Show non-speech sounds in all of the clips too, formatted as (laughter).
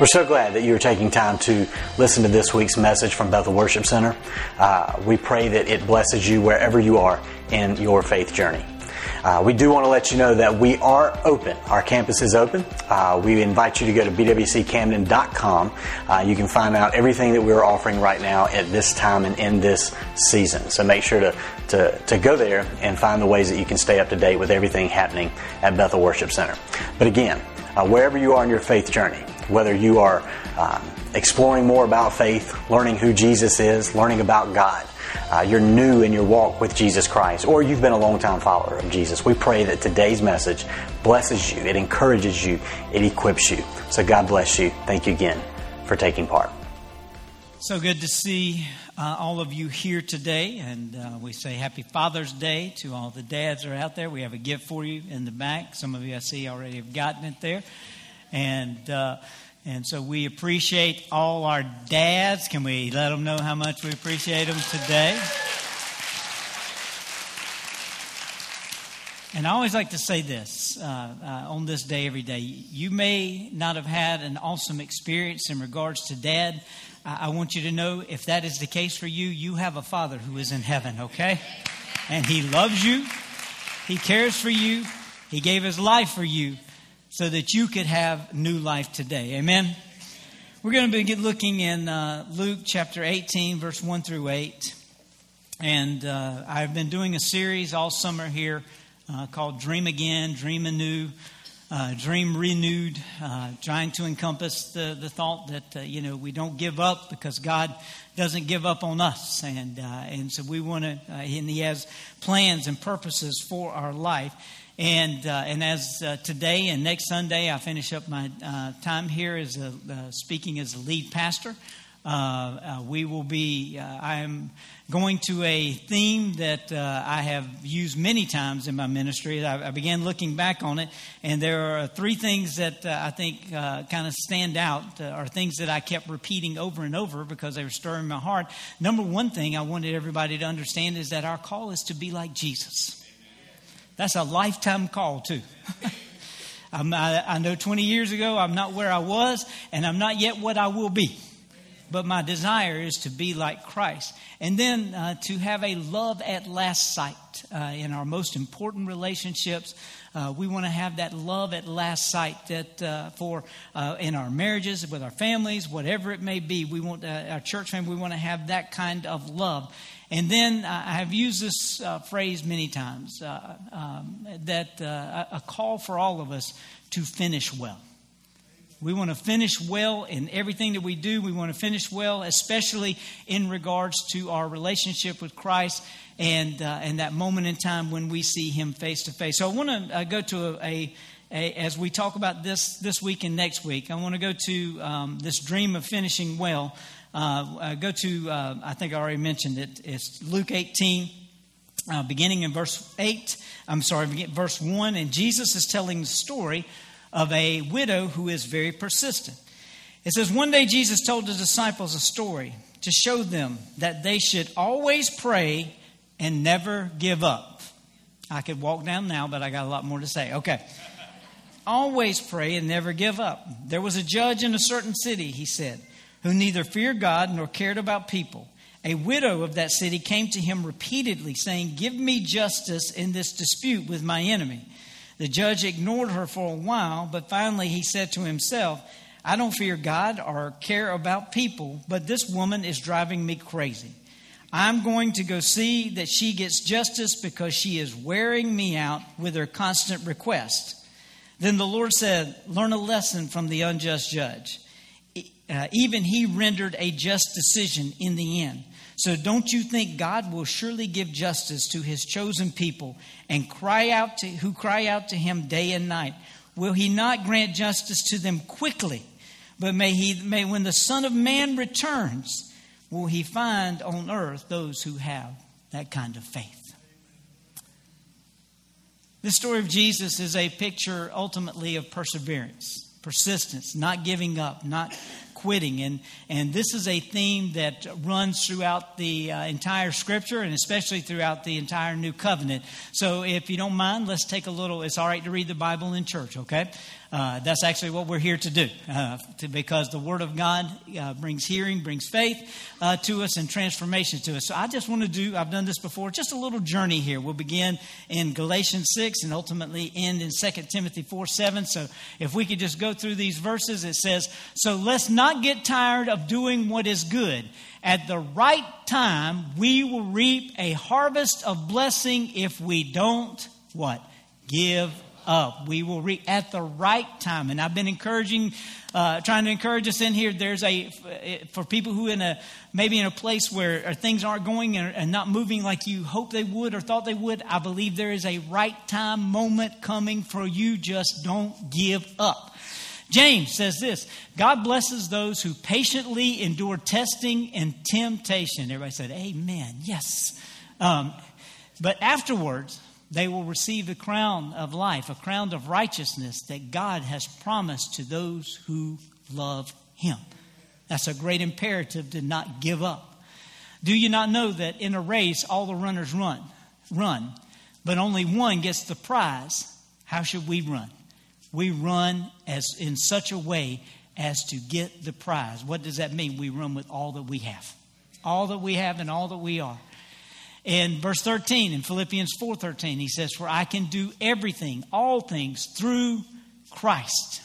We're so glad that you're taking time to listen to this week's message from Bethel Worship Center. Uh, we pray that it blesses you wherever you are in your faith journey. Uh, we do want to let you know that we are open. Our campus is open. Uh, we invite you to go to bwccamden.com. Uh, you can find out everything that we're offering right now at this time and in this season. So make sure to, to, to go there and find the ways that you can stay up to date with everything happening at Bethel Worship Center. But again, uh, wherever you are in your faith journey, whether you are um, exploring more about faith, learning who Jesus is, learning about God, uh, you're new in your walk with Jesus Christ, or you've been a long time follower of Jesus, we pray that today's message blesses you, it encourages you, it equips you. So God bless you. Thank you again for taking part. So good to see uh, all of you here today, and uh, we say Happy Father's Day to all the dads that are out there. We have a gift for you in the back. Some of you I see already have gotten it there, and. And so we appreciate all our dads. Can we let them know how much we appreciate them today? And I always like to say this uh, uh, on this day, every day. You may not have had an awesome experience in regards to dad. I want you to know if that is the case for you, you have a father who is in heaven, okay? And he loves you, he cares for you, he gave his life for you so that you could have new life today. Amen? We're going to be looking in uh, Luke chapter 18, verse 1 through 8. And uh, I've been doing a series all summer here uh, called Dream Again, Dream Anew, uh, Dream Renewed, uh, trying to encompass the, the thought that, uh, you know, we don't give up because God doesn't give up on us. And, and so we want to, and He has plans and purposes for our life. And, uh, and as uh, today and next Sunday, I finish up my uh, time here as a, uh, speaking as a lead pastor. Uh, uh, we will be, I am going to a theme that I have used many times in my ministry. I, I, began looking back on it, and there are three things that I think kind of stand out, or things that I kept repeating over and over because they were stirring my heart. Number one thing I wanted everybody to understand is that our call is to be like Jesus. That's a lifetime call, too. (laughs) I, I know 20 years ago I'm not where I was, and I'm not yet what I will be. But my desire is to be like Christ. And then uh, to have a love at last sight uh, in our most important relationships. Uh, we want to have that love at last sight that uh, for uh, in our marriages, with our families, whatever it may be. We want uh, our church family. We want to have that kind of love. And then I have used this uh, phrase many times uh, um, that uh, a call for all of us to finish well. We want to finish well in everything that we do. We want to finish well, especially in regards to our relationship with Christ and, uh, and that moment in time when we see Him face to face. So I want to uh, go to a, a a, as we talk about this this week and next week, I want to go to um, this dream of finishing well. Uh, uh, go to, uh, I think I already mentioned it, it's Luke 18. Uh, beginning in verse 8, I'm sorry, verse 1, and Jesus is telling the story of a widow who is very persistent. It says, One day Jesus told his disciples a story to show them that they should always pray and never give up. I could walk down now, but I got a lot more to say. Okay. always pray and never give up. There was a judge in a certain city, he said who neither feared God nor cared about people. A widow of that city came to him repeatedly, saying, Give me justice in this dispute with my enemy. The judge ignored her for a while, but finally he said to himself, I don't fear God or care about people, but this woman is driving me crazy. I'm going to go see that she gets justice because she is wearing me out with her constant request. Then the Lord said, Learn a lesson from the unjust judge uh, even he rendered a just decision in the end. So don't you think God will surely give justice to his chosen people and cry out to who cry out to him day and night? Will he not grant justice to them quickly? But may he may when the Son of Man returns, will he find on earth those who have that kind of faith? The story of Jesus is a picture ultimately of perseverance, persistence, not giving up, not quitting. And, and this is a theme that runs throughout the uh, entire scripture and especially throughout the entire New Covenant. So if you don't mind, let's take a little, it's all right to read the Bible in church, okay? Uh, that's actually what we're here to do uh, to, because the Word of God uh, brings hearing, brings faith uh, to us, and transformation to us. So I just want to do, I've done this before, just a little journey here. We'll begin in Galatians 6 and ultimately end in 2 Timothy 4 7. So if we could just go through these verses, it says, So let's not get tired of doing what is good. At the right time, we will reap a harvest of blessing if we don't what? Give up. We will reap at the right time. And I've been encouraging, uh, trying to encourage us in here. There's a, for people who in a, maybe in a place where things aren't going and not moving like you hope they would or thought they would, I believe there is a right time moment coming for you. Just don't give up. James says this God blesses those who patiently endure testing and temptation. Everybody said, Amen. Yes. Um, but afterwards, they will receive the crown of life, a crown of righteousness that God has promised to those who love Him. That's a great imperative to not give up. Do you not know that in a race all the runners run, run, but only one gets the prize? How should we run? We run as in such a way as to get the prize. What does that mean? We run with all that we have. All that we have and all that we are. In verse 13, in Philippians 4:13, he says, "For I can do everything, all things through Christ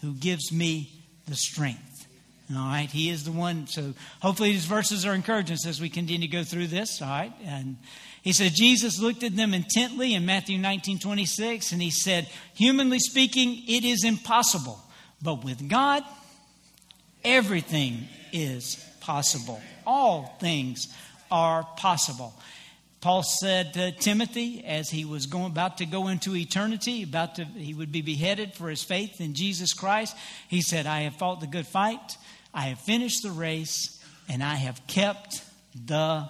who gives me the strength." All right, he is the one. So hopefully these verses are encouraging as we continue to go through this. All right, and he said Jesus looked at them intently in Matthew 19, 26, and he said, "Humanly speaking, it is impossible, but with God, everything is possible. All things are possible. Paul said to Timothy as he was going about to go into eternity, about to he would be beheaded for his faith in Jesus Christ. He said, "I have fought the good fight, I have finished the race, and I have kept the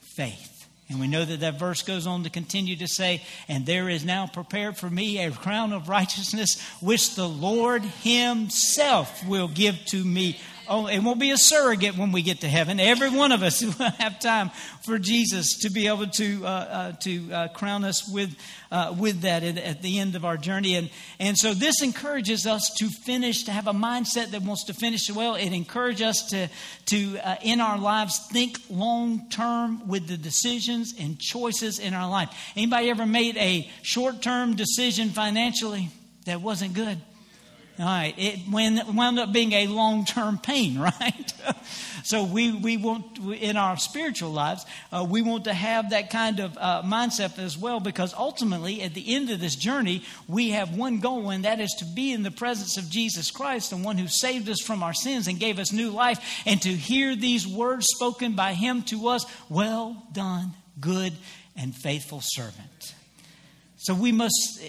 faith." And we know that that verse goes on to continue to say, And there is now prepared for me a crown of righteousness, which the Lord Himself will give to me oh, it won't be a surrogate when we get to heaven. Every one of us (laughs) will have time for Jesus to be able to uh, uh, to uh, crown us with uh, with that at, at, the end of our journey. And and so this encourages us to finish to have a mindset that wants to finish well. It encourages us to to uh, in our lives think long term with the decisions and choices in our life. Anybody ever made a short term decision financially that wasn't good? Right, it wound up being a long term pain, (laughs) right? so we, we want, in our spiritual lives, uh, we want to have that kind of uh, mindset as well because ultimately, at the end of this journey, we have one goal, and that is to be in the presence of Jesus Christ, the one who saved us from our sins and gave us new life, and to hear these words spoken by Him to us Well done, good and faithful servant. So we must,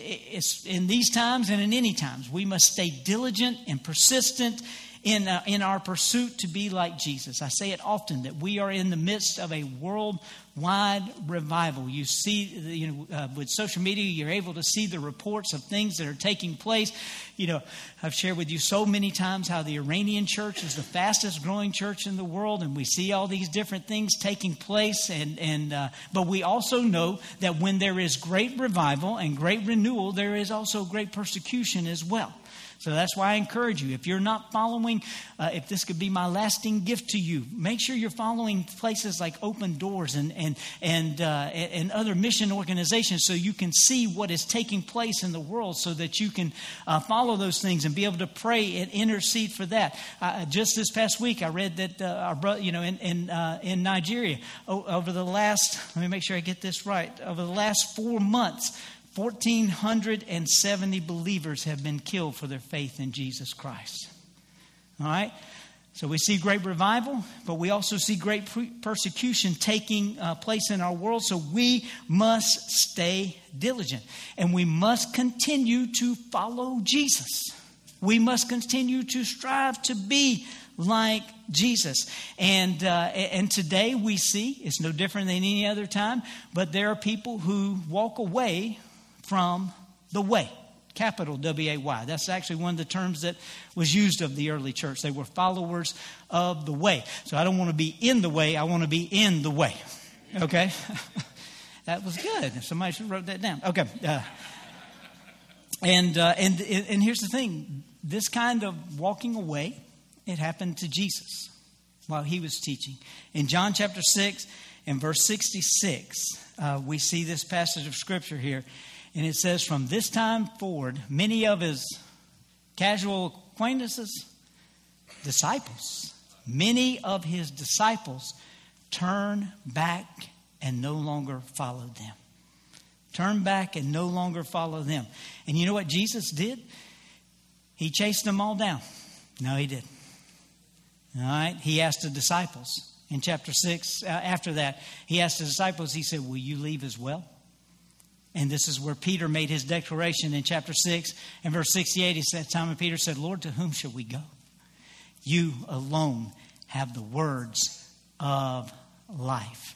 in these times and in any times, we must stay diligent and persistent in, uh, in our pursuit to be like Jesus. I say it often that we are in the midst of a worldwide revival. You see, you know, uh, with social media, you're able to see the reports of things that are taking place. You know, I've shared with you so many times how the Iranian church is the fastest growing church in the world, and we see all these different things taking place. And, and uh, but we also know that when there is great revival and great renewal, there is also great persecution as well. So that's why I encourage you. If you're not following, uh, if this could be my lasting gift to you, make sure you're following places like Open Doors and and and uh, and other mission organizations, so you can see what is taking place in the world, so that you can uh, follow those things and be able to pray and intercede for that. Uh, just this past week, I read that uh, our brother, you know, in in, uh, in Nigeria, over the last, let me make sure I get this right, over the last four months. 1,470 believers have been killed for their faith in Jesus Christ. All right? So we see great revival, but we also see great persecution taking uh, place in our world. So we must stay diligent and we must continue to follow Jesus. We must continue to strive to be like Jesus. And, uh, and today we see, it's no different than any other time, but there are people who walk away from the way. capital W A Y. That's actually one of the terms that was used of the early church. They were followers of the way. So I don't want to be in the way, I want to be in the way. Okay? (laughs) that was good. Somebody should have wrote that down. Okay. Uh, and, uh, and, and here's the thing this kind of walking away, it happened to Jesus while he was teaching. In John chapter 6 and verse 66, uh, we see this passage of scripture here. And it says, From this time forward, many of his casual acquaintances, disciples, many of his disciples turn back and no longer followed them. Turn back and no longer follow them. And you know what Jesus did? He chased them all down. No, he didn't. All right? He asked the disciples in chapter 6, uh, after that, he asked the disciples, he said, Will you leave as well? And this is where Peter made his declaration in chapter 6 and verse 68. He said, Simon Peter said, Lord, to whom shall we go? You alone have the words of life.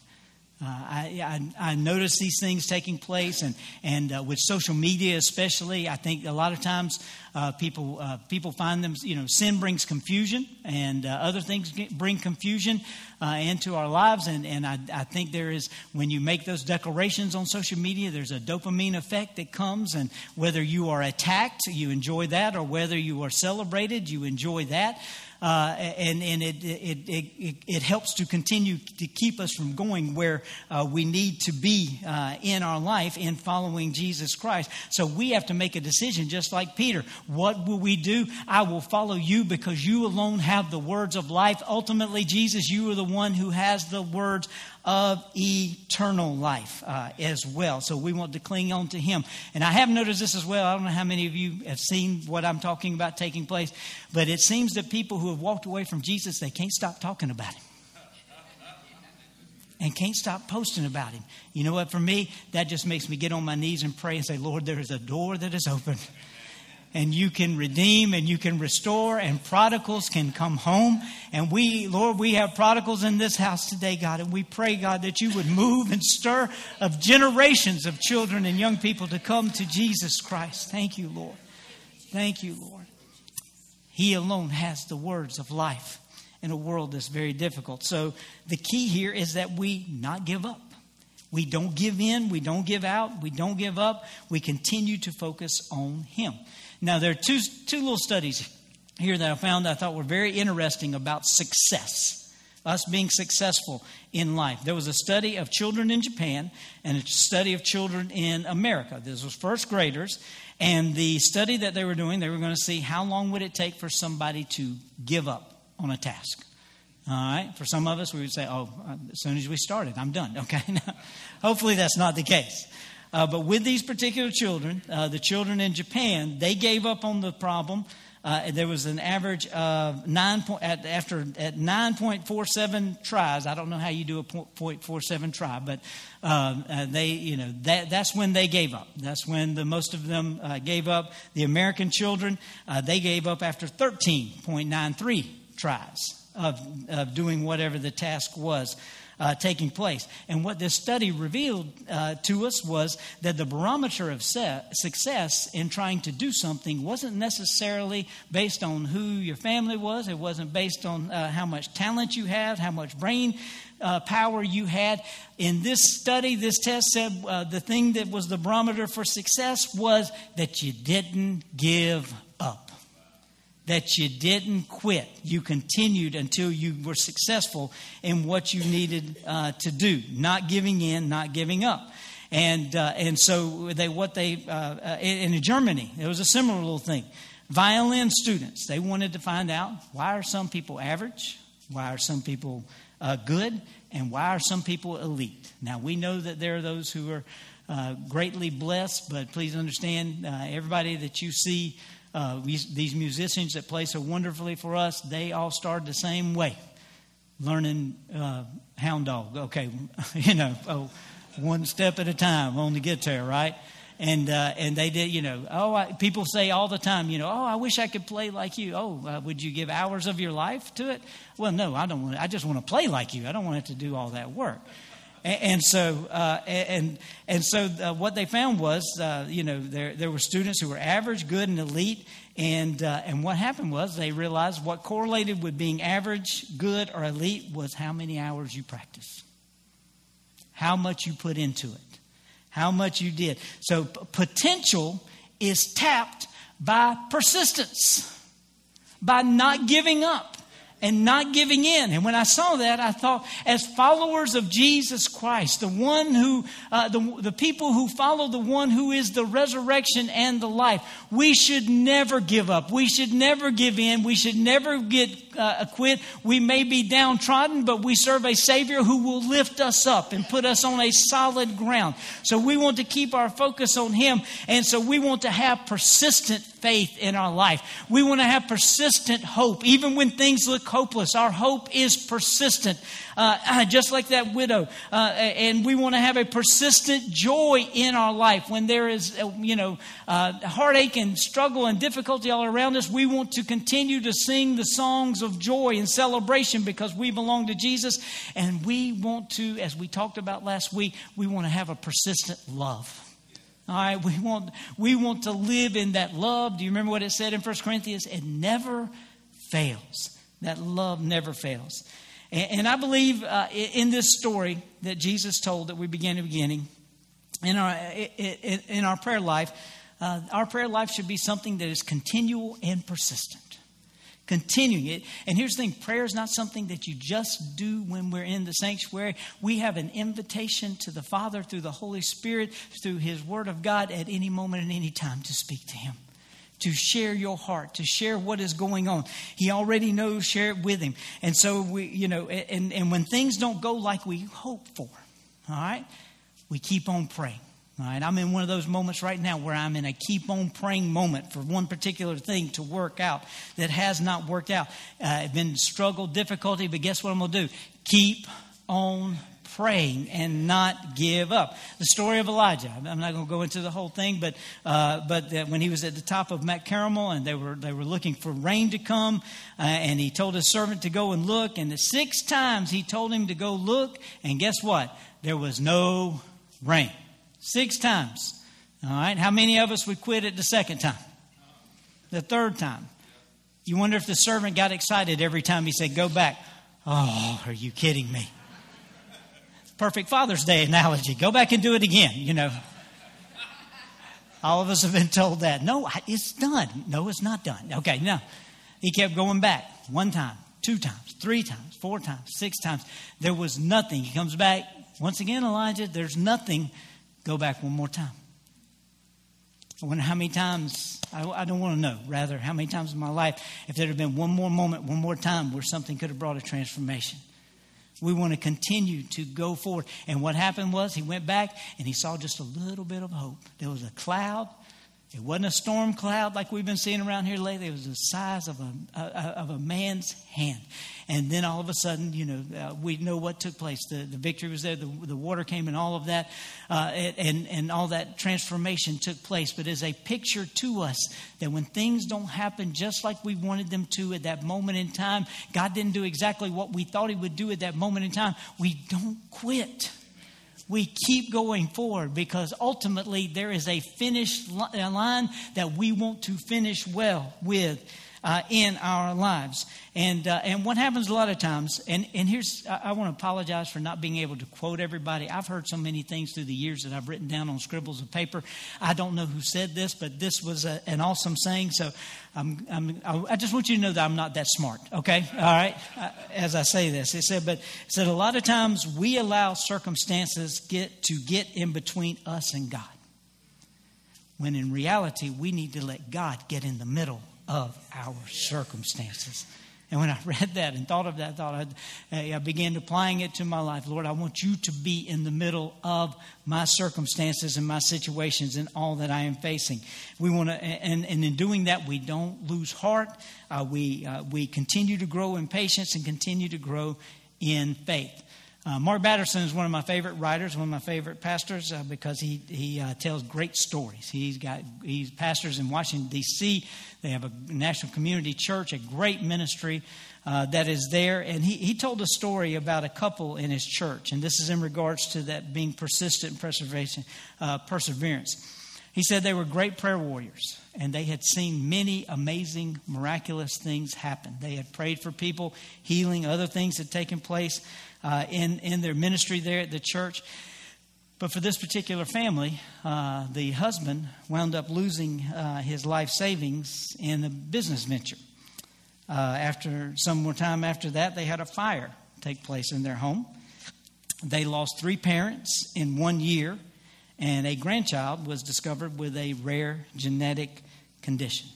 Uh, I, I, I, notice these things taking place, and, and uh, with social media especially, I think a lot of times uh, people, uh, people find them, you know, sin brings confusion, and uh, other things bring confusion into our lives. And, and I, I think there is, when you make those declarations on social media, there's a dopamine effect that comes, and whether you are attacked, you enjoy that, or whether you are celebrated, you enjoy that. Uh, and, and it, it, it, it, helps to continue to keep us from going where uh, we need to be uh, in our life in following Jesus Christ. So we have to make a decision, just like Peter. What will we do? I will follow you because you alone have the words of life. Ultimately, Jesus, you are the one who has the words of eternal life uh, as well. So we want to cling on to Him. And I have noticed this as well. I don't know how many of you have seen what I'm talking about taking place, but it seems that people who have walked away from Jesus, they can't stop talking about Him. And can't stop posting about him. You know what? For me, that just makes me get on my knees and pray and say, Lord, there is a door that is open and you can redeem and you can restore and prodigals can come home. And we, Lord, we have prodigals in this house today, God, and we pray, God, that you would move and stir of generations of children and young people to come to Jesus Christ. Thank you, Lord. Thank you, Lord. He alone has the words of life in a world that's very difficult. So the key here is that we not give up. We don't give in, we don't give out, we don't give up. We continue to focus on Him. Now, there are two, two little studies here that I found that I thought were very interesting about success, us being successful in life. There was a study of children in Japan and a study of children in America. This was first graders, and the study that they were doing, they were going to see how long would it take for somebody to give up on a task. All right. For some of us, we would say, "Oh, uh, as soon as we started, I'm done." (laughs) Okay. Hopefully, that's not the case. Uh, but with these particular children, uh, the children in Japan, they gave up on the problem. Uh, there was an average of nine point, at, after at 9.47 tries. I don't know how you do a 0.47 try, but um, uh, they, you know, that, that's when they gave up. That's when the most of them uh, gave up. The American children, uh, they gave up after 13.93 tries of, of doing whatever the task was uh, taking place. And what this study revealed uh, to us was that the barometer of se- success in trying to do something wasn't necessarily based on who your family was, it wasn't based on uh, how much talent you had, how much brain. Uh, power you had. In this study, this test said uh, the thing that was the barometer for success was that you didn't give that you didn't quit. You continued until you were successful in what you needed uh, to do, not giving in, not giving up. And, uh, and so they, what they, uh, uh in, Germany, it was a similar little thing. Violin students, they wanted to find out why are some people average? Why are some people uh, good? And why are some people elite? Now, we know that there are those who are uh, greatly blessed, but please understand everybody that you see uh, these musicians that play so wonderfully for us, they all started the same way, learning uh, hound dog. Okay, (laughs) you know, oh, one step at a time on the guitar, right? And uh, and they did, you know. Oh, I, people say all the time, you know. Oh, I wish I could play like you. Oh, uh, would you give hours of your life to it? Well, no, I don't want. I just want to play like you. I don't want it to do all that work. And, so, uh, and and so, uh, what they found was, uh, you know, there there were students who were average, good, and elite, and uh, and what happened was they realized what correlated with being average, good, or elite was how many hours you practice, how much you put into it, how much you did. So p- potential is tapped by persistence, by not giving up and not giving in. And when I saw that, I thought, as followers of Jesus Christ, the one who, uh, the, the people who follow the one who is the resurrection and the life, we should never give up. We should never give in. We should never get uh, quit. We may be downtrodden, but we serve a Savior who will lift us up and put us on a solid ground. So we want to keep our focus on Him. And so we want to have persistent faith in our life. We want to have persistent hope. Even when things look hopeless, our hope is persistent, uh, (clears throat) just like that widow. Uh, and we want to have a persistent joy in our life. When there is, uh, you know, uh, heartache and struggle and difficulty all around us, we want to continue to sing the songs of joy and celebration because we belong to Jesus. And we want to, as we talked about last week, we want to have a persistent love. All right, we want, we want to live in that love. Do you remember what it said in 1 Corinthians? It never fails. That love never fails. And, I believe uh, in this story that Jesus told that we began at the beginning, in our, in our prayer life, uh, our prayer life should be something that is continual and persistent continuing it. And here's the thing prayer is not something that you just do when we're in the sanctuary. We have an invitation to the Father through the Holy Spirit, through His Word of God at any moment and any time to speak to Him. To share your heart, to share what is going on. He already knows, share it with him. And so we, you know, and, and when things don't go like we hope for, all right, we keep on praying. All right, I'm in one of those moments right now where I'm in a keep on praying moment for one particular thing to work out that has not worked out. Uh, it's been struggle, difficulty, but guess what I'm going to do? Keep on praying and not give up. The story of Elijah. I'm not going to go into the whole thing, but uh, but when he was at the top of Mount Carmel and they were they were looking for rain to come, uh, and he told his servant to go and look, and the six times he told him to go look, and guess what? There was no rain. Six times. All right. How many of us would quit it the second time? The third time. You wonder if the servant got excited every time he said, Go back. Oh, are you kidding me? Perfect Father's Day analogy. Go back and do it again, you know. All of us have been told that. No, it's done. No, it's not done. Okay, no. He kept going back one time, two times, three times, four times, six times. There was nothing. He comes back. Once again, Elijah, there's nothing go back one more time. I wonder how many times, I, I, don't want to know, rather, how many times in my life, if there had been one more moment, one more time where something could have brought a transformation. We want to continue to go forward. And what happened was he went back and he saw just a little bit of hope. There was a cloud it wasn't a storm cloud like we've been seeing around here lately. It was the size of a, of a man's hand. And then all of a sudden, you know, uh, we know what took place. The, the victory was there, the, the water came, and all of that, uh, and, and all that transformation took place. But as a picture to us that when things don't happen just like we wanted them to at that moment in time, God didn't do exactly what we thought He would do at that moment in time, we don't quit we keep going forward because ultimately there is a finish line that we want to finish well with uh, in our lives. And, uh, and what happens a lot of times, and, and here's, I, I want to apologize for not being able to quote everybody. I've heard so many things through the years that I've written down on scribbles of paper. I don't know who said this, but this was a, an awesome saying. So I'm, I'm, I just want you to know that I'm not that smart, okay? All right? Uh, as I say this, it said, but it said a lot of times we allow circumstances get to get in between us and God. When in reality, we need to let God get in the middle of our circumstances. And when I read that and thought of that, I thought I'd, I began applying it to my life. Lord, I want you to be in the middle of my circumstances and my situations and all that I am facing. We want to, and, and in doing that, we don't lose heart. Uh, we uh, we continue to grow in patience and continue to grow in faith. Uh, Mark Batterson is one of my favorite writers, one of my favorite pastors, uh, because he he uh, tells great stories. He's got he's pastors in Washington D.C. They have a national community church, a great ministry uh, that is there, and he he told a story about a couple in his church, and this is in regards to that being persistent preservation, uh, perseverance. He said they were great prayer warriors and they had seen many amazing, miraculous things happen. They had prayed for people, healing, other things had taken place uh, in, in their ministry there at the church. But for this particular family, uh, the husband wound up losing uh, his life savings in a business venture. Uh, after some more time after that, they had a fire take place in their home. They lost three parents in one year and a grandchild was discovered with a rare genetic condition.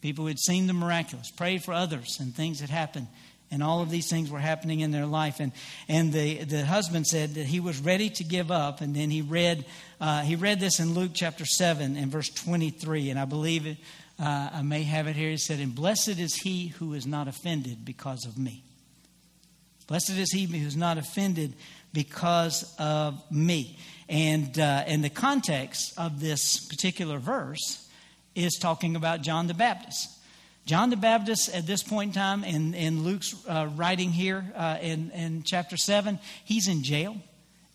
People had seen the miraculous, prayed for others, and things had happened. And all of these things were happening in their life. And, and the, the husband said that he was ready to give up. And then he read, uh, he read this in Luke chapter 7 and verse 23. And I believe it, uh, I may have it here. He said, And blessed is he who is not offended because of me. Blessed is he who is not offended because of me. And, uh, and the context of this particular verse is talking about John the Baptist. John the Baptist, at this point in time, in, in Luke's uh, writing here uh, in, in chapter 7, he's in jail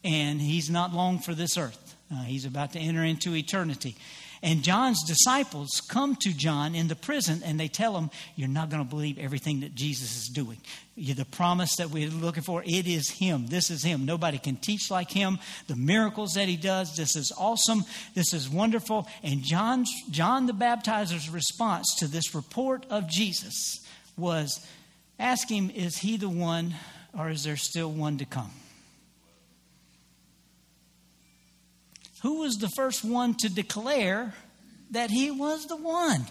and he's not long for this earth. Uh, he's about to enter into eternity. And John's disciples come to John in the prison and they tell him, You're not going to believe everything that Jesus is doing. The promise that we're looking for, it is Him. This is Him. Nobody can teach like Him. The miracles that He does, this is awesome. This is wonderful. And John's, John the Baptizer's response to this report of Jesus was ask Him, Is He the one or is there still one to come? Who was the first one to declare that he was the one?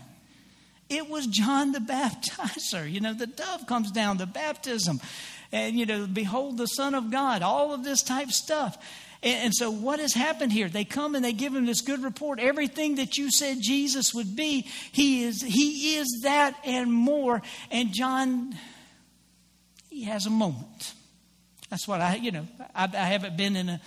It was John the (laughs) Baptizer. You know, the dove comes down, the baptism, and, you know, behold the Son of God, all of this type stuff. And, and so, what has happened here? They come and they give him this good report. Everything that you said Jesus would be, he is, he is that and more. And John, he has a moment. That's what I, you know, I, I haven't been in a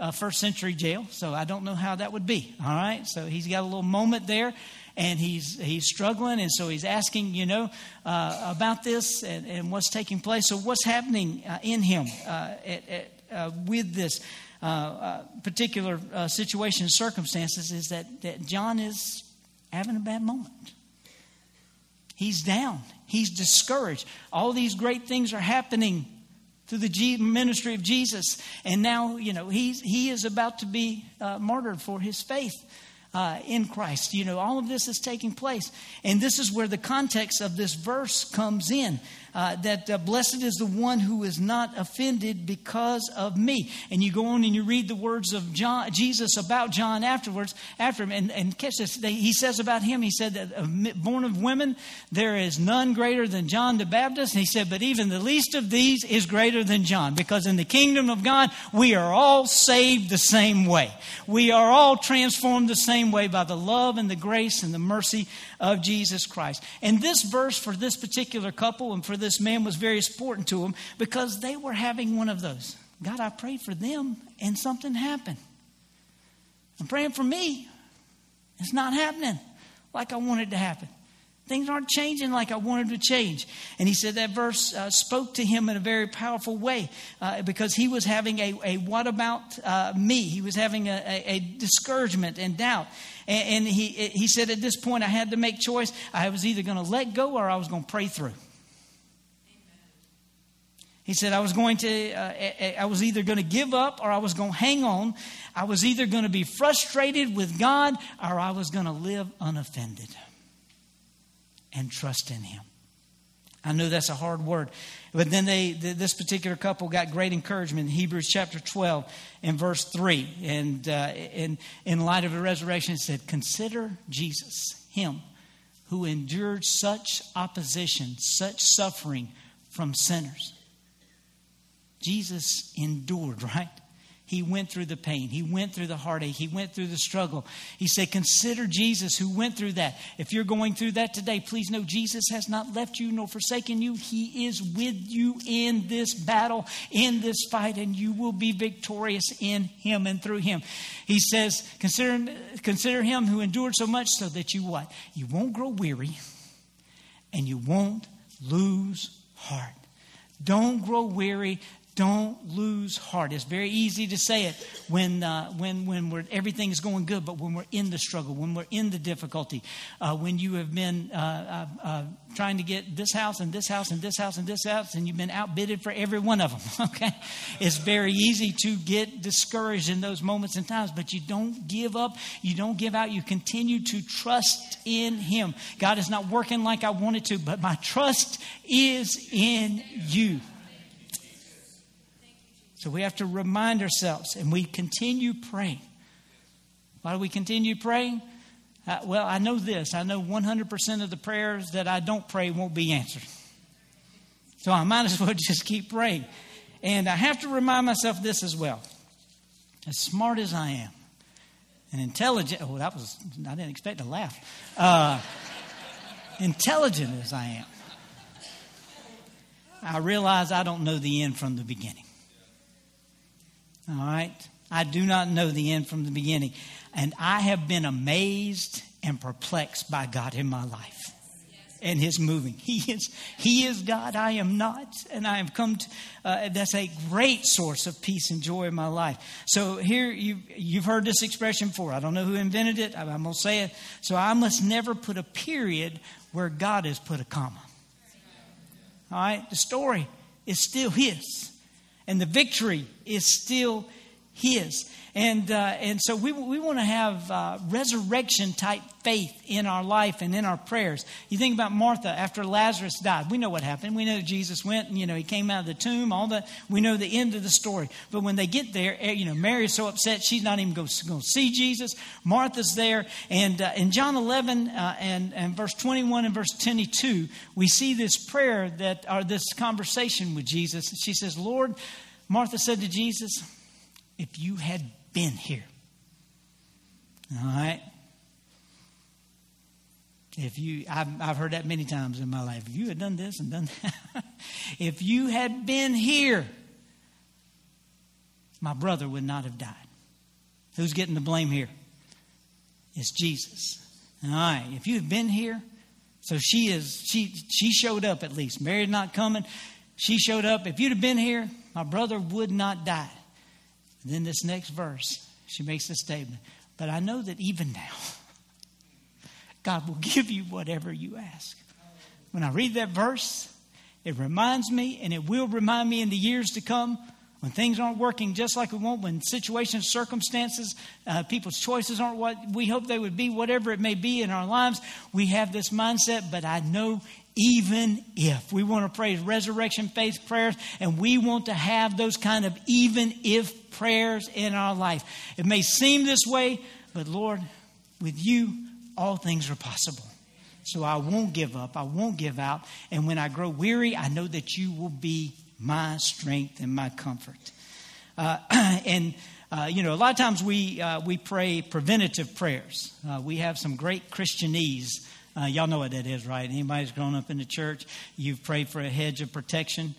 uh, first century jail, so I don't know how that would be. All right, so he's got a little moment there, and he's he's struggling, and so he's asking, you know, uh, about this and, and, what's taking place. So what's happening uh, in him uh, at, at, uh, with this uh, particular situation and circumstances is that that John is having a bad moment. He's down. He's discouraged. All these great things are happening through the ministry of Jesus. And now, you know, he's, he is about to be uh, martyred for his faith uh, in Christ. You know, all of this is taking place. And this is where the context of this verse comes in uh, that uh, blessed is the one who is not offended because of me. And you go on and you read the words of John, Jesus about John afterwards, after him, and, and catch this. They, he says about him, he said that uh, born of women, there is none greater than John the Baptist. And he said, but even the least of these is greater than John, because in the kingdom of God, we are all saved the same way. We are all transformed the same way by the love and the grace and the mercy of Jesus Christ. And this verse for this particular couple and for this man was very important to him because they were having one of those. God, I prayed for them and something happened. I'm praying for me. It's not happening like I wanted to happen. Things aren't changing like I wanted to change. And he said that verse uh, spoke to him in a very powerful way uh, because he was having a, a what about uh, me? He was having a, a, a discouragement and doubt. And, and, he, he said at this point, I had to make choice. I was either going to let go or I was going to pray through. He said, I was going to, uh, I was either going to give up or I was going to hang on. I was either going to be frustrated with God or I was going to live unoffended and trust in Him. I know that's a hard word. But then they, this particular couple got great encouragement in Hebrews chapter 12 and verse 3. And uh, in, in light of the resurrection, it said, Consider Jesus, Him who endured such opposition, such suffering from sinners. Jesus endured, right? He went through the pain. He went through the heartache. He went through the struggle. He said, Consider Jesus who went through that. If you're going through that today, please know Jesus has not left you nor forsaken you. He is with you in this battle, in this fight, and you will be victorious in Him and through Him. He says, Consider, consider Him who endured so much so that you what? You won't grow weary and you won't lose heart. Don't grow weary. Don't lose heart. It's very easy to say it when, uh, when, when we're, everything is going good, but when we're in the struggle, when we're in the difficulty, uh, when you have been uh, uh, uh, trying to get this house and this house and this house and this house, and you've been outbidded for every one of them, (laughs) okay? It's very easy to get discouraged in those moments and times, but you don't give up. You don't give out. You continue to trust in Him. God is not working like I wanted to, but my trust is in you. So we have to remind ourselves and we continue praying. Why do we continue praying? Uh, well, I know this. I know 100% of the prayers that I don't pray won't be answered. So I might as well (laughs) just keep praying. And I have to remind myself this as well. As smart as I am and intelligent, oh, that was, I didn't expect to laugh. Uh, (laughs) intelligent as I am, I realize I don't know the end from the beginning. All right? I do not know the end from the beginning. And I have been amazed and perplexed by God in my life and his moving. He is, he is God. I am not. And I have come to, uh, that's a great source of peace and joy in my life. So here, you, you've heard this expression before. I don't know who invented it. I'm going to say it. So I must never put a period where God has put a comma. All right? The story is still his and the victory is still His. And, uh, and so we, we want to have uh, resurrection type faith in our life and in our prayers. You think about Martha after Lazarus died. We know what happened. We know Jesus went and, you know, he came out of the tomb, all that. We know the end of the story. But when they get there, eh, you know, Mary's so upset she's not even going to see Jesus. Martha's there. And uh, in John 11 uh, and, and verse 21 and verse 22, we see this prayer that, or this conversation with Jesus. She says, Lord, Martha said to Jesus, if you had been here. All right? If you, I've, I've heard that many times in my life. If you had done this and done that, (laughs) if you had been here, my brother would not have died. Who's getting the blame here? It's Jesus. All right. If you had been here, so she is, she, she showed up at least. Mary's not coming. She showed up. If you'd have been here, my brother would not die. And then this next verse, she makes a statement. But I know that even now, God will give you whatever you ask. When I read that verse, it reminds me, and it will remind me in the years to come, when things aren't working just like we want, when situations, circumstances, uh, people's choices aren't what we hope they would be, whatever it may be in our lives, we have this mindset, but I know even if. We want to pray resurrection faith prayers, and we want to have those kind of even if prayers in our life. It may seem this way, but Lord, with you, all things are possible. So I won't give up, I won't give out. And when I grow weary, I know that you will be my strength and my comfort. Uh, (clears throat) and uh, you know, a lot of times we uh, we pray preventative prayers. Uh, we have some great Christianese uh, y'all know what that is, right? Anybody's grown up in the church, you've prayed for a hedge of protection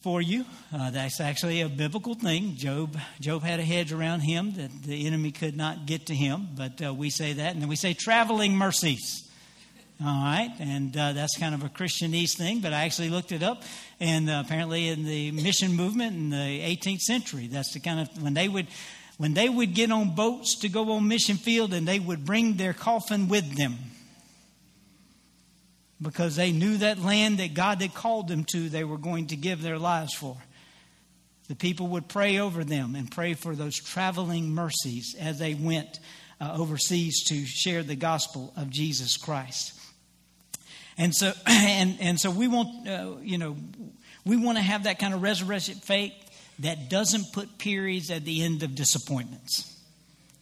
for you. Uh, that's actually a biblical thing. Job, Job had a hedge around him that the enemy could not get to him, but uh, we say that, and then we say traveling mercies. All right, and uh, that's kind of a Christianese thing, but I actually looked it up, and uh, apparently in the mission movement in the 18th century, that's the kind of when they would when they would get on boats to go on mission field, and they would bring their coffin with them because they knew that land that God had called them to, they were going to give their lives for. The people would pray over them and pray for those traveling mercies as they went uh, overseas to share the gospel of Jesus Christ. And so, (clears throat) and, and so we want, uh, you know, we want to have that kind of resurrection faith that doesn't put periods at the end of disappointments.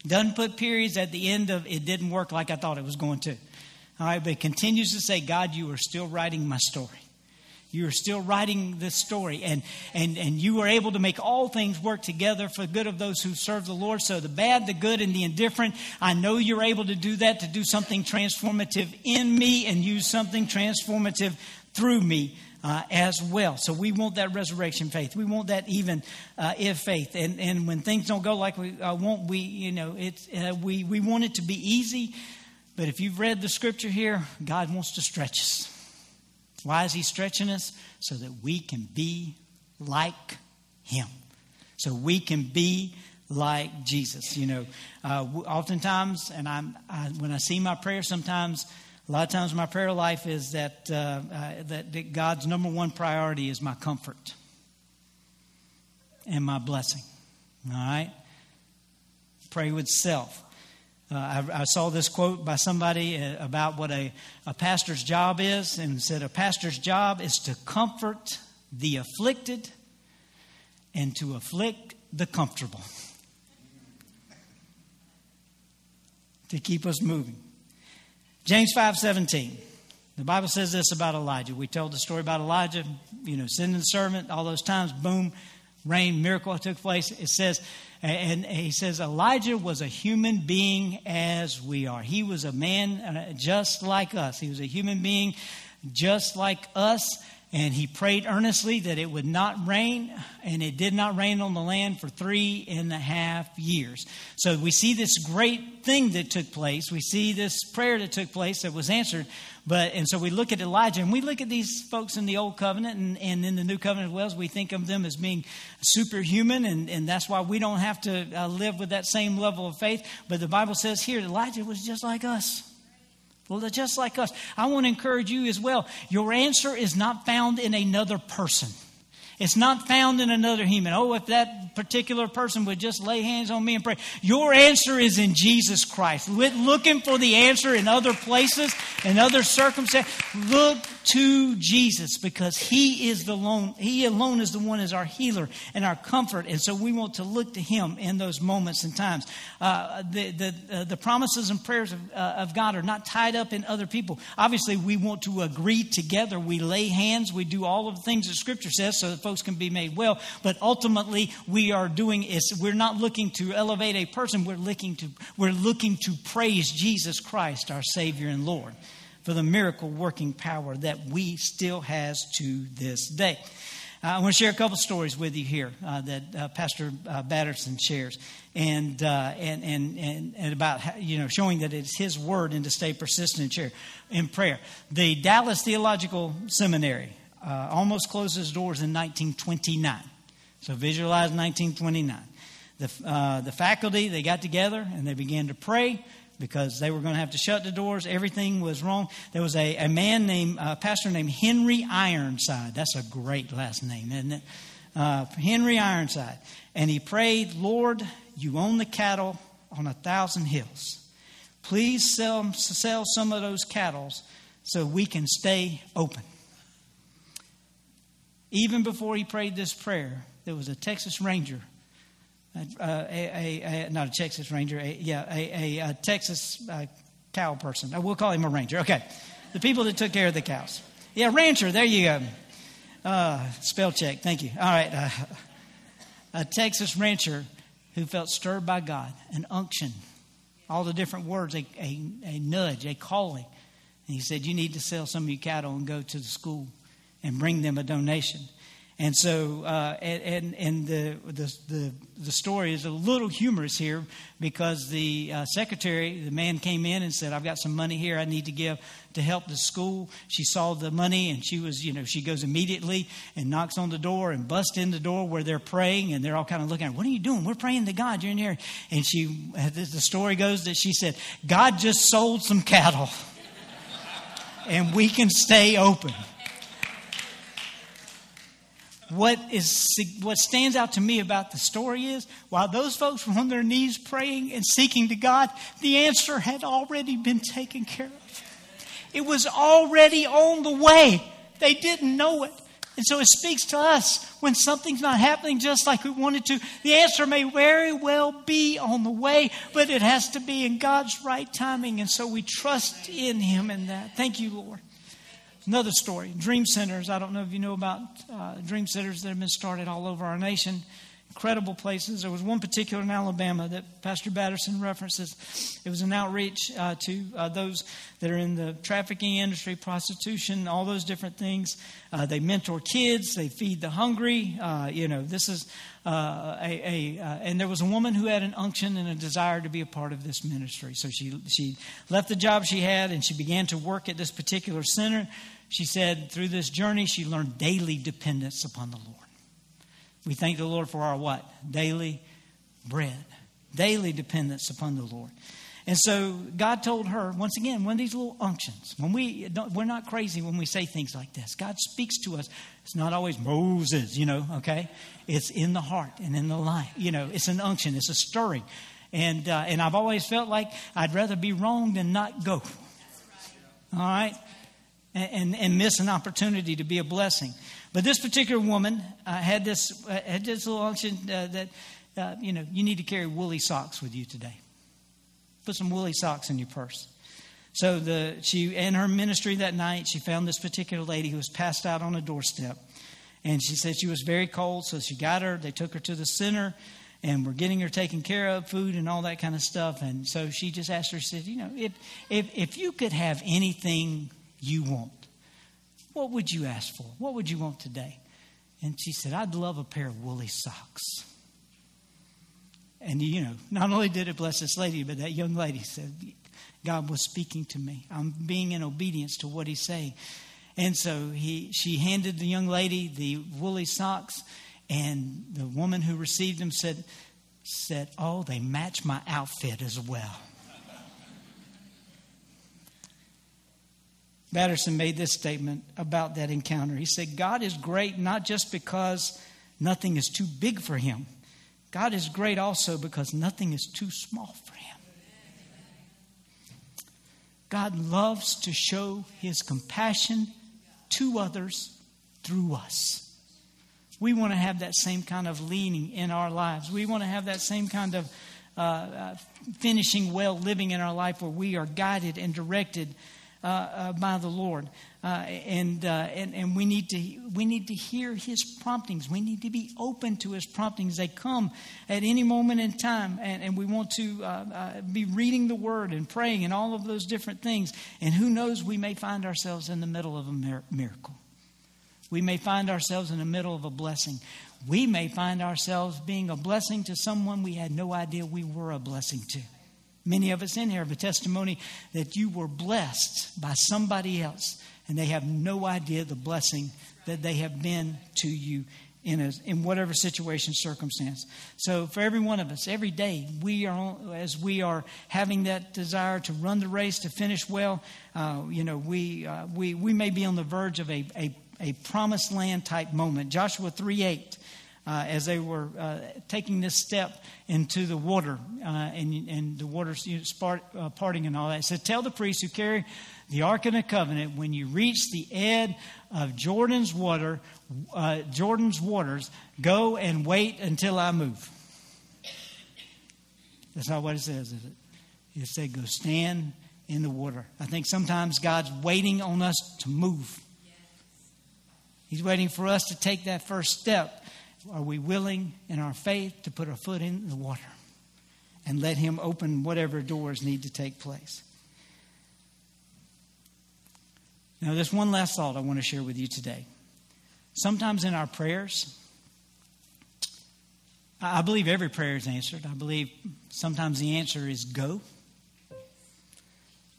Doesn't put periods at the end of it didn't work like I thought it was going to. All right, but it continues to say, God, you are still writing my story. You're still writing this story, and, and, and you were able to make all things work together for the good of those who serve the Lord. So, the bad, the good, and the indifferent, I know you're able to do that, to do something transformative in me and use something transformative through me. Uh, as well. So we want that resurrection faith. We want that even uh, if faith. And and when things don't go like we uh, want, we you know it's uh, we we want it to be easy. But if you've read the scripture here, God wants to stretch us. Why is He stretching us? So that we can be like Him. So we can be like Jesus. You know, uh, oftentimes, and I'm, I, when I see my prayer, sometimes, a lot of times, my prayer life is that, uh, uh, that, that God's number one priority is my comfort and my blessing. All right? Pray with self. Uh, I, I, saw this quote by somebody uh, about what a, a pastor's job is, and said a pastor's job is to comfort the afflicted and to afflict the comfortable. to keep us moving. James 5:17. The Bible says this about Elijah. We told the story about Elijah, you know, sending the servant all those times, boom, rain, miracle took place. It says and he says, Elijah was a human being as we are. He was a man uh, just like us. He was a human being just like us. And he prayed earnestly that it would not rain, and it did not rain on the land for three and a half years. So we see this great thing that took place. We see this prayer that took place that was answered. But and so we look at Elijah and we look at these folks in the old covenant and, and in the new covenant as well. As we think of them as being superhuman, and, and that's why we don't have to uh, live with that same level of faith. But the Bible says here Elijah was just like us. Well, just like us. I want to encourage you as well. Your answer is not found in another person. It's not found in another human. Oh, if that particular person would just lay hands on me and pray. Your answer is in Jesus Christ. Looking for the answer in other places and other circumstances. Look to Jesus because He is the alone. He alone is the one is our healer and our comfort, and so we want to look to Him in those moments and times. Uh, the the uh, the promises and prayers of, uh, of God are not tied up in other people. Obviously, we want to agree together. We lay hands. We do all of the things that Scripture says so folks can be made well. But ultimately, we are doing is we're not looking to elevate a person. We're looking to we're looking to praise Jesus Christ, our Savior and Lord for the miracle working power that we still has to this day. Uh, I want to share a couple stories with you here uh, that uh, Pastor uh, Batterson shares, and, uh, and and and and about how, you know showing that it's His word and to stay persistent in, in prayer. The Dallas Theological Seminary uh, almost closed its doors in 1929. So visualize 1929. The the faculty they got together and they began to pray because they were going to have to shut the doors. Everything was wrong. There was a, a man named, a pastor named Henry Ironside. That's a great last name, isn't it? Uh, Henry Ironside. And he prayed, Lord, you own the cattle on a thousand hills. Please sell, sell some of those cattle so we can stay open. Even before he prayed this prayer, there was a Texas Ranger a, a, a, not a Texas Ranger, yeah, a, Texas uh, cow person. Uh, we'll call him a ranger. Okay. The people that took care of the cows. Yeah, rancher, there you go. Uh, spell check, thank you. All right. Uh, a Texas rancher who felt stirred by God, an unction, all the different words, a, a nudge, a calling. And he said, You need to sell some of your cattle and go to the school and bring them a donation. And so, uh, and, and the, the, the, story is a little humorous here because the uh, secretary, the man came in and said, I've got some money here I need to give to help the school. She saw the money and she was, you know, she goes immediately and knocks on the door and busts in the door where they're praying and they're all kind of looking at her, What are you doing? We're praying to God. You're in here. And she, the story goes that she said, God just sold some cattle (laughs) and we can stay open what is what stands out to me about the story is while those folks were on their knees praying and seeking to God, the answer had already been taken care of. It was already on the way. They didn't know it. And so it speaks to us when something's not happening just like we wanted to. The answer may very well be on the way, but it has to be in God's right timing. And so we trust in Him in that. Thank you, Lord. Another story Dream Centers. I don't know if you know about uh, Dream Centers that have been started all over our nation. Incredible places. There was one particular in Alabama that Pastor Batterson references. It was an outreach uh, to uh, those that are in the trafficking industry, prostitution, all those different things. Uh, they mentor kids, they feed the hungry. Uh, you know, this is uh, a, a and there was a woman who had an unction and a desire to be a part of this ministry. So she, she left the job she had and she began to work at this particular center. She said through this journey, she learned daily dependence upon the Lord. We thank the Lord for our what? Daily bread, daily dependence upon the Lord. And so God told her, once again, one of these little unctions, when we we're not crazy when we say things like this. God speaks to us. It's not always Moses, you know, okay? It's in the heart and in the life. You know, it's an unction, it's a stirring. And, uh, and I've always felt like I'd rather be wrong than not go. All right? And, and, miss an opportunity to be a blessing. But this particular woman uh, had this uh, had this little unction uh, that uh, you know you need to carry woolly socks with you today. Put some woolly socks in your purse. So the she in her ministry that night she found this particular lady who was passed out on a doorstep, and she said she was very cold. So she got her. They took her to the center and we're getting her taken care of, food and all that kind of stuff. And so she just asked her, said, you know, if if if you could have anything you want? What would you ask for? What would you want today? And she said, I'd love a pair of woolly socks. And, you know, not only did it bless this lady, but that young lady said, God was speaking to me. I'm being in obedience to what he's saying. And so he, she handed the young lady the woolly socks, and the woman who received them said, said, Oh, they match my outfit as well. Batterson made this statement about that encounter. He said, God is great not just because nothing is too big for him, God is great also because nothing is too small for him. God loves to show his compassion to others through us. We want to have that same kind of leaning in our lives. We want to have that same kind of uh, uh, finishing well living in our life where we are guided and directed by the Lord. Uh, and, uh, and, and we, need to, we need to hear His promptings. We need to be open to His promptings. They come at any moment in time. And, and we want to uh, uh, be reading the Word and praying and all of those different things. And who knows, we may find ourselves in the middle of a miracle. We may find ourselves in the middle of a blessing. We may find ourselves being a blessing to someone we had no idea we were a blessing to. Many of us in here have a testimony that you were blessed by somebody else, and they have no idea the blessing that they have been to you in, a, in whatever situation, circumstance. So, for every one of us, every day, we are as we are having that desire to run the race to finish well. Uh, you know, we uh, we we may be on the verge of a, a a promised land type moment. Joshua three eight uh, as they were uh, taking this step into the water uh, and, and the water you know, spart, uh, parting and all that. It said, Tell the priests who carry the Ark of the Covenant, when you reach the edge of Jordan's water, uh, Jordan's waters, go and wait until I move. That's not what it says, is it? It said, Go stand in the water. I think sometimes God's waiting on us to move. He's waiting for us to take that first step are we willing in our faith to put our foot in the water and let Him open whatever doors need to take place? Now, there's one last thought I want to share with you today. Sometimes in our prayers, I believe every prayer is answered. I believe sometimes the answer is go.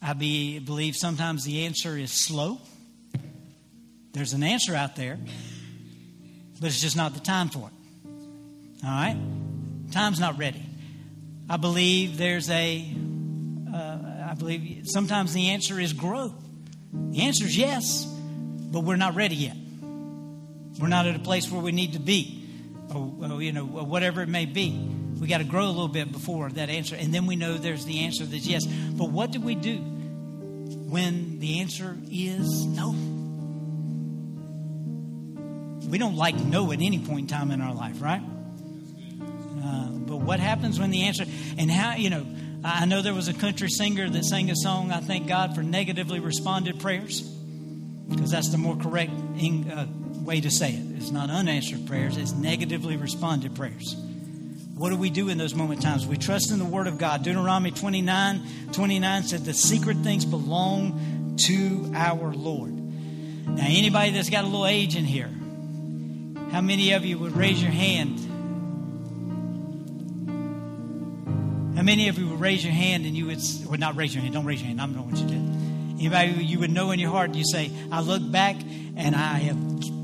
I be, believe sometimes the answer is slow. There's an answer out there, but it's just not the time for it. All right? Time's not ready. I believe there's a. Uh, I believe sometimes the answer is grow. The answer is yes, but we're not ready yet. We're not at a place where we need to be, or, or you know, whatever it may be. We got to grow a little bit before that answer, and then we know there's the answer that's yes. But what do we do when the answer is no? We don't like no at any point in time in our life, right? Uh, but what happens when the answer, and how, you know, I know there was a country singer that sang a song, I thank God for negatively responded prayers. because that's the more correct uh, way to say it. It's not unanswered prayers, it's negatively responded prayers. What do we do in those moment times? We trust in the Word of God. Deuteronomy 29 29 said, The secret things belong to our Lord. Now, anybody that's got a little age in here, how many of you would raise your hand? How many of you would raise your hand and you would, would not raise your hand? Don't raise your hand. I don't know what you did. Anybody you would know in your heart, you say, I look back and I have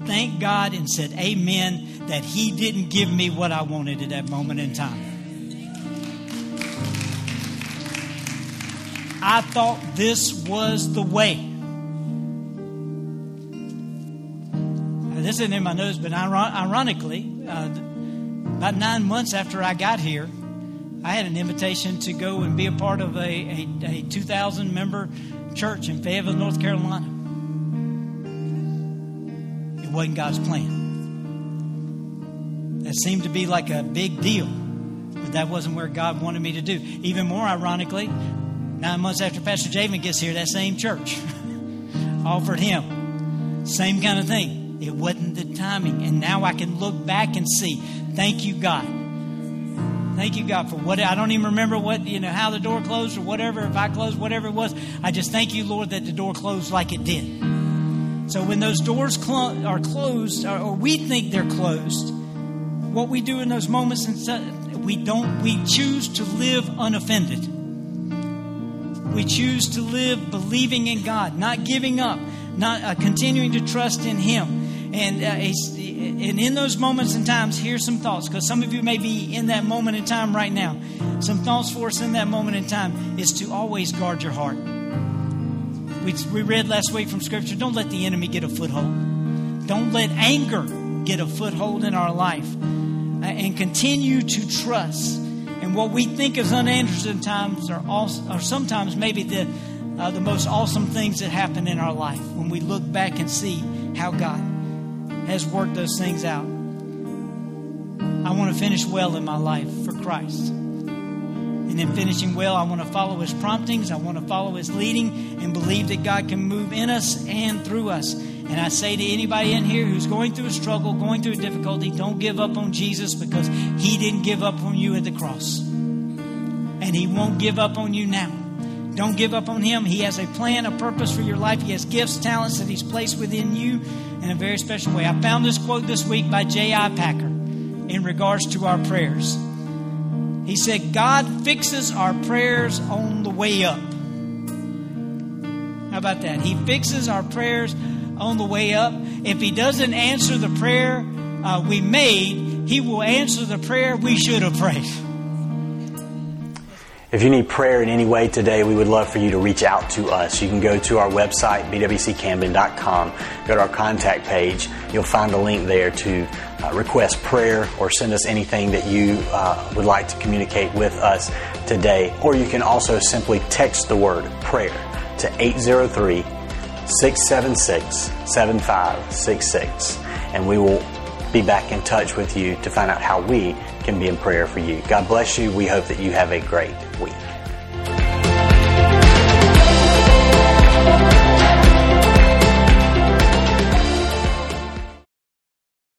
thanked God and said, Amen that He didn't give me what I wanted at that moment in time. I thought this was the way. Now, this isn't in my notes, but ironically, uh, about nine months after I got here, I had an invitation to go and be a part of a, a, a 2,000 member church in Fayetteville, North Carolina. It wasn't God's plan. That seemed to be like a big deal, but that wasn't where God wanted me to do. Even more ironically, nine months after Pastor Javen gets here, that same church (laughs) offered him same kind of thing. It wasn't the timing, and now I can look back and see. Thank you, God. Thank you, God, for what I don't even remember what you know how the door closed or whatever. If I closed, whatever it was, I just thank you, Lord, that the door closed like it did. So when those doors clo- are closed, or, or we think they're closed, what we do in those moments, and we don't, we choose to live unoffended. We choose to live believing in God, not giving up, not uh, continuing to trust in Him. And, uh, and in those moments and times, here's some thoughts, because some of you may be in that moment in time right now. Some thoughts for us in that moment in time is to always guard your heart. We, we read last week from Scripture don't let the enemy get a foothold, don't let anger get a foothold in our life and continue to trust. And what we think is unanswered times are, also, are sometimes maybe the, uh, the most awesome things that happen in our life when we look back and see how God has worked those things out. I want to finish well in my life for Christ. And in finishing well, I want to follow His promptings. I want to follow His leading and believe that God can move in us and through us. And I say to anybody in here who's going through a struggle, going through a difficulty, don't give up on Jesus because He didn't give up on you at the cross. And He won't give up on you now. Don't give up on Him. He has a plan, a purpose for your life. He has gifts, talents that He's placed within you in a very special way. I found this quote this week by J.I. Packer in regards to our prayers. He said, God fixes our prayers on the way up. How about that? He fixes our prayers on the way up. If He doesn't answer the prayer uh, we made, He will answer the prayer we should have prayed. If you need prayer in any way today, we would love for you to reach out to us. You can go to our website, bwccamden.com, go to our contact page. You'll find a link there to uh, request prayer or send us anything that you uh, would like to communicate with us today. Or you can also simply text the word prayer to 803 676 7566. And we will be back in touch with you to find out how we can be in prayer for you. God bless you. We hope that you have a great week.